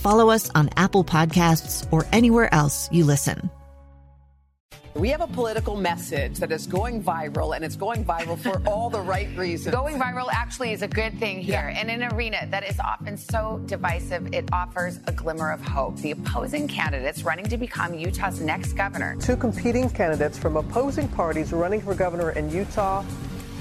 follow us on Apple Podcasts, or anywhere else you listen. We have a political message that is going viral, and it's going viral for all the right reasons. Going viral actually is a good thing here. Yeah. In an arena that is often so divisive, it offers a glimmer of hope. The opposing candidates running to become Utah's next governor. Two competing candidates from opposing parties running for governor in Utah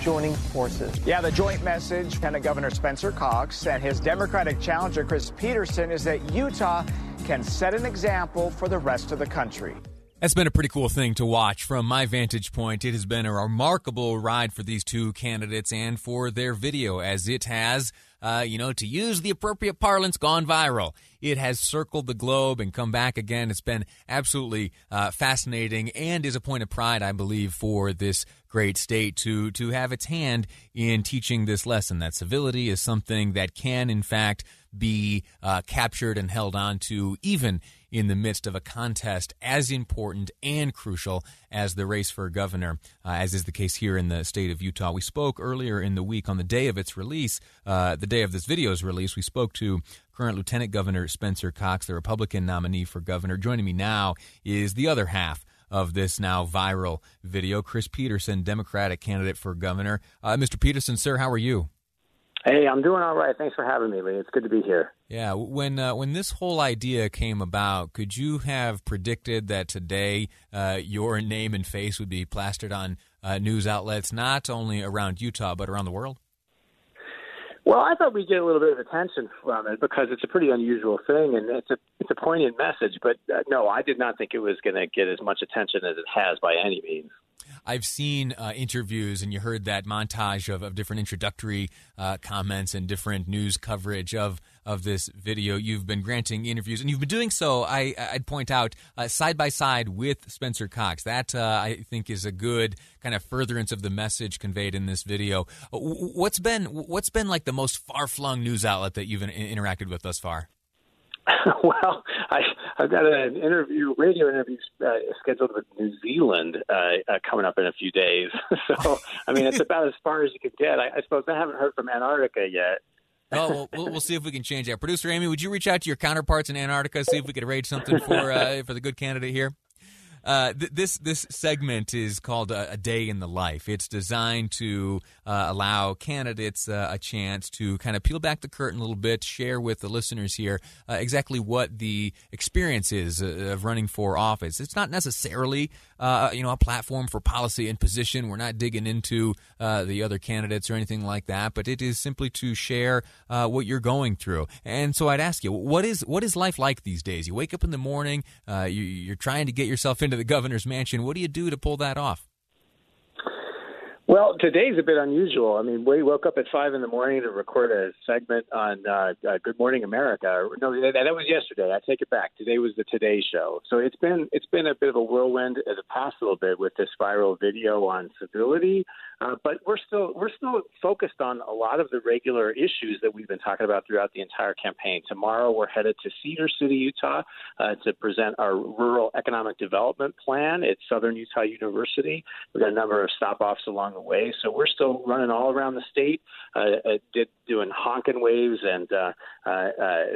joining forces. Yeah, the joint message, Lieutenant Governor Spencer Cox and his Democratic challenger Chris Peterson, is that Utah can set an example for the rest of the country. That's been a pretty cool thing to watch from my vantage point. It has been a remarkable ride for these two candidates and for their video, as it has, uh, you know, to use the appropriate parlance, gone viral. It has circled the globe and come back again. It's been absolutely uh, fascinating and is a point of pride, I believe, for this great state to to have its hand in teaching this lesson that civility is something that can, in fact, be uh, captured and held on to even in the midst of a contest as important and crucial as the race for governor, uh, as is the case here in the state of Utah. We spoke earlier in the week on the day of its release, uh, the day of this video's release, we spoke to current Lieutenant Governor Spencer Cox, the Republican nominee for governor. Joining me now is the other half of this now viral video, Chris Peterson, Democratic candidate for governor. Uh, Mr. Peterson, sir, how are you? Hey, I'm doing all right. Thanks for having me, Lee. It's good to be here. Yeah, when uh, when this whole idea came about, could you have predicted that today uh, your name and face would be plastered on uh, news outlets, not only around Utah but around the world? Well, I thought we'd get a little bit of attention from it because it's a pretty unusual thing and it's a it's a poignant message. But uh, no, I did not think it was going to get as much attention as it has by any means. I've seen uh, interviews, and you heard that montage of, of different introductory uh, comments and different news coverage of of this video. You've been granting interviews, and you've been doing so. I, would point out uh, side by side with Spencer Cox. That uh, I think is a good kind of furtherance of the message conveyed in this video. What's been what's been like the most far flung news outlet that you've interacted with thus far? well, I, I've got an interview, radio interview uh, scheduled with New Zealand uh, uh, coming up in a few days. so, I mean, it's about as far as you can get. I, I suppose I haven't heard from Antarctica yet. oh, well, we'll see if we can change that. Producer Amy, would you reach out to your counterparts in Antarctica, see if we could arrange something for uh, for the good candidate here? Uh, th- this this segment is called a, a, day in the life. It's designed to uh, allow candidates uh, a chance to kind of peel back the curtain a little bit, share with the listeners here uh, exactly what the experience is uh, of running for office. It's not necessarily uh, you know a platform for policy and position. We're not digging into the other candidates or anything like that, but it is simply to share what you're going through. And so I'd ask you, what is what is life like these days? You wake up in the morning, you, you're trying to get yourself into the governor's mansion. What do you do to pull that off? Well, today's a bit unusual. I mean, we woke up at five in the morning to record a segment on uh, uh, Good Morning America. No, that, that was yesterday. I take it back. Today was the Today Show. So it's been it's been a bit of a whirlwind as a past little bit with this viral video on civility. Uh, but we're still we're still focused on a lot of the regular issues that we've been talking about throughout the entire campaign. Tomorrow we're headed to Cedar City, Utah, uh, to present our rural economic development plan at Southern Utah University. We've got a number of stop offs along the way. So we're still running all around the state. Uh, doing honking waves and uh, uh,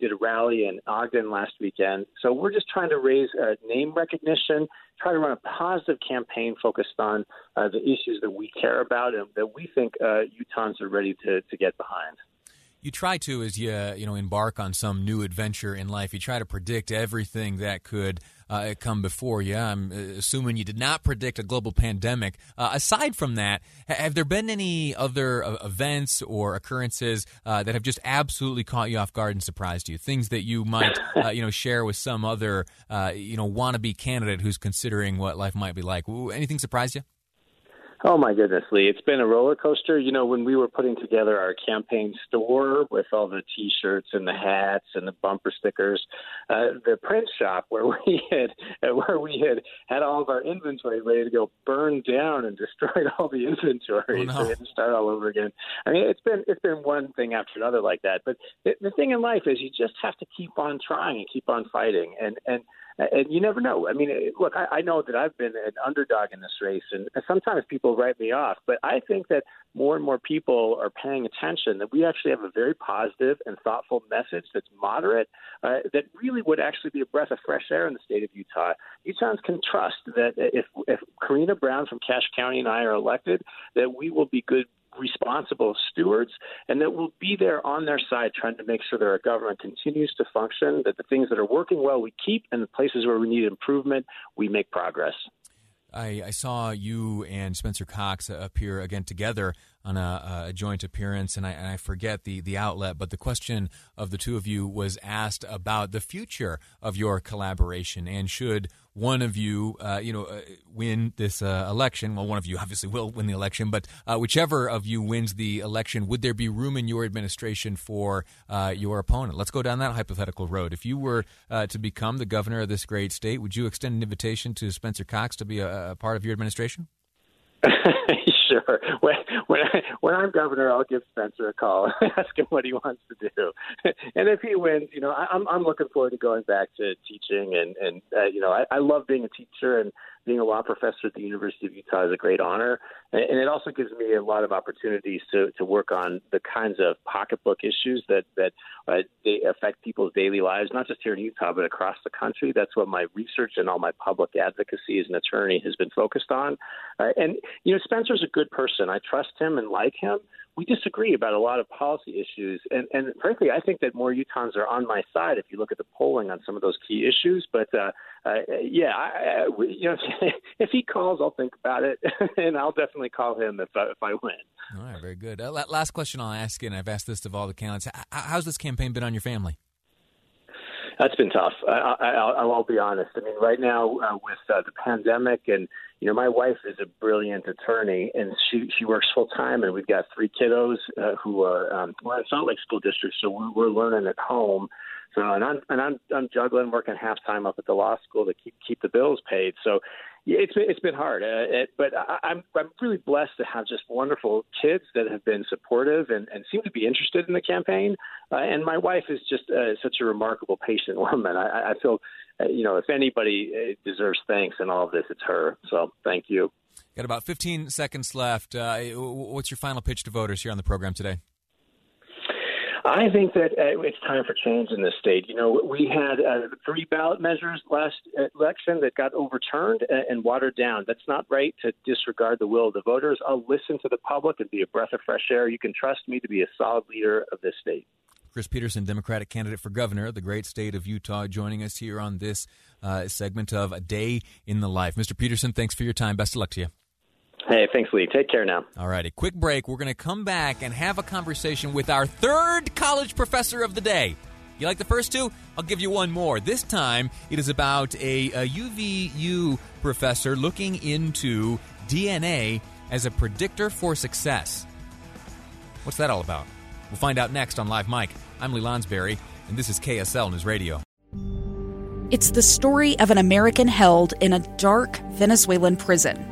did a rally in Ogden last weekend. So we're just trying to raise name recognition, try to run a positive campaign focused on uh, the issues that we care about and that we think uh, Utahns are ready to, to get behind. You try to as you you know embark on some new adventure in life you try to predict everything that could uh, come before you. I'm uh, assuming you did not predict a global pandemic. Uh, aside from that have there been any other uh, events or occurrences uh, that have just absolutely caught you off guard and surprised you? Things that you might uh, you know share with some other you know wannabe candidate who's considering what life might be like. Anything surprise you Oh my goodness, Lee! It's been a roller coaster. You know, when we were putting together our campaign store with all the T-shirts and the hats and the bumper stickers, uh, the print shop where we had where we had had all of our inventory ready to go burned down and destroyed all the inventory. Oh, no. So we had to start all over again. I mean, it's been it's been one thing after another like that. But the, the thing in life is you just have to keep on trying and keep on fighting. And and and you never know. I mean, look, I, I know that I've been an underdog in this race, and sometimes people write me off, but I think that more and more people are paying attention. That we actually have a very positive and thoughtful message that's moderate, uh, that really would actually be a breath of fresh air in the state of Utah. Utahns can trust that if if Karina Brown from Cache County and I are elected, that we will be good responsible stewards and that we'll be there on their side trying to make sure that our government continues to function, that the things that are working well we keep, and the places where we need improvement, we make progress. I, I saw you and Spencer Cox appear again together on a, a joint appearance, and I, and I, forget the, the outlet, but the question of the two of you was asked about the future of your collaboration and should one of you, uh, you know, uh, win this uh, election. Well, one of you obviously will win the election, but uh, whichever of you wins the election, would there be room in your administration for uh, your opponent? Let's go down that hypothetical road. If you were uh, to become the governor of this great state, would you extend an invitation to Spencer Cox to be a, a part of your administration? sure. When when I when I'm governor, I'll give Spencer a call, and ask him what he wants to do, and if he wins, you know, I, I'm I'm looking forward to going back to teaching, and and uh, you know, I, I love being a teacher, and being a law professor at the University of Utah is a great honor, and it also gives me a lot of opportunities to to work on the kinds of pocketbook issues that that uh, they affect people's daily lives, not just here in Utah but across the country. That's what my research and all my public advocacy as an attorney has been focused on. Uh, and you know, Spencer's a good person. I trust him and like him we disagree about a lot of policy issues, and, and frankly, I think that more Utahns are on my side if you look at the polling on some of those key issues. But uh, uh, yeah, I, I, you know, if he calls, I'll think about it, and I'll definitely call him if I, if I win. All right, very good. Uh, last question I'll ask you, and I've asked this of all the candidates: How's this campaign been on your family? That's been tough. I, I, I'll, I'll be honest. I mean, right now uh, with uh, the pandemic, and you know, my wife is a brilliant attorney, and she she works full time, and we've got three kiddos uh, who are um, we're in Salt Lake School District, so we're, we're learning at home. So and I'm and I'm I'm juggling working half time up at the law school to keep keep the bills paid. So it's been, it's been hard, uh, it, but I, I'm I'm really blessed to have just wonderful kids that have been supportive and, and seem to be interested in the campaign. Uh, and my wife is just uh, such a remarkable, patient woman. I, I feel, uh, you know, if anybody uh, deserves thanks in all of this, it's her. So thank you. Got about 15 seconds left. Uh, what's your final pitch to voters here on the program today? I think that uh, it's time for change in this state. You know, we had uh, three ballot measures last election that got overturned and watered down. That's not right to disregard the will of the voters. I'll listen to the public and be a breath of fresh air. You can trust me to be a solid leader of this state. Chris Peterson, Democratic candidate for governor of the great state of Utah, joining us here on this uh, segment of A Day in the Life. Mr. Peterson, thanks for your time. Best of luck to you. Hey, thanks, Lee. Take care now. All right, a quick break. We're going to come back and have a conversation with our third college professor of the day. You like the first two? I'll give you one more. This time, it is about a, a UVU professor looking into DNA as a predictor for success. What's that all about? We'll find out next on Live Mic. I'm Lee Lonsberry, and this is KSL News Radio. It's the story of an American held in a dark Venezuelan prison.